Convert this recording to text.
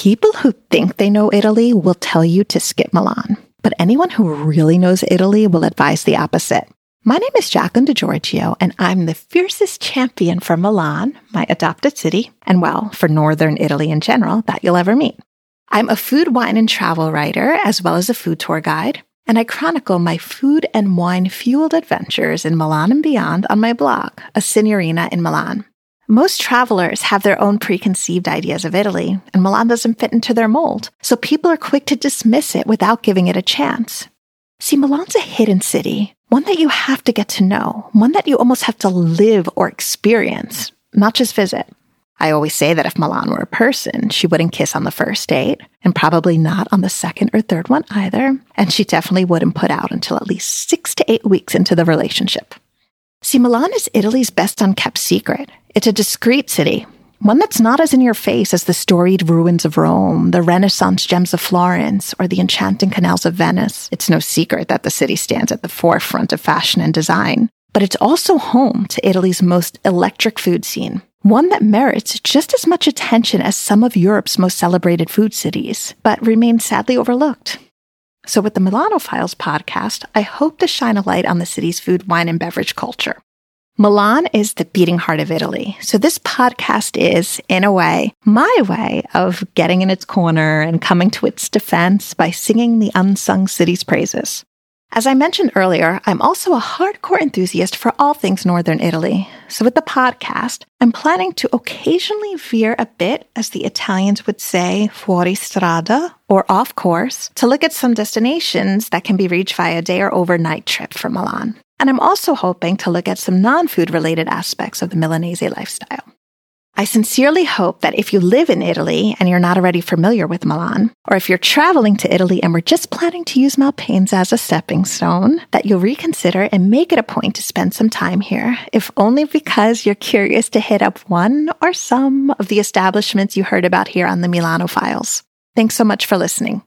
People who think they know Italy will tell you to skip Milan, but anyone who really knows Italy will advise the opposite. My name is Jaclyn DeGiorgio, and I'm the fiercest champion for Milan, my adopted city, and well, for Northern Italy in general, that you'll ever meet. I'm a food, wine, and travel writer, as well as a food tour guide, and I chronicle my food and wine fueled adventures in Milan and beyond on my blog, A Signorina in Milan. Most travelers have their own preconceived ideas of Italy, and Milan doesn't fit into their mold, so people are quick to dismiss it without giving it a chance. See, Milan's a hidden city, one that you have to get to know, one that you almost have to live or experience, not just visit. I always say that if Milan were a person, she wouldn't kiss on the first date, and probably not on the second or third one either, and she definitely wouldn't put out until at least six to eight weeks into the relationship. See, Milan is Italy's best unkept secret. It's a discreet city, one that's not as in your face as the storied ruins of Rome, the Renaissance gems of Florence, or the enchanting canals of Venice. It's no secret that the city stands at the forefront of fashion and design, but it's also home to Italy's most electric food scene, one that merits just as much attention as some of Europe's most celebrated food cities, but remains sadly overlooked. So, with the Milanophiles podcast, I hope to shine a light on the city's food, wine, and beverage culture. Milan is the beating heart of Italy. So this podcast is, in a way, my way of getting in its corner and coming to its defense by singing the unsung city's praises. As I mentioned earlier, I'm also a hardcore enthusiast for all things Northern Italy. So with the podcast, I'm planning to occasionally veer a bit, as the Italians would say, fuori strada, or off course, to look at some destinations that can be reached via a day or overnight trip from Milan. And I'm also hoping to look at some non food related aspects of the Milanese lifestyle. I sincerely hope that if you live in Italy and you're not already familiar with Milan, or if you're traveling to Italy and we're just planning to use Malpensa as a stepping stone, that you'll reconsider and make it a point to spend some time here, if only because you're curious to hit up one or some of the establishments you heard about here on the Milanophiles. Thanks so much for listening.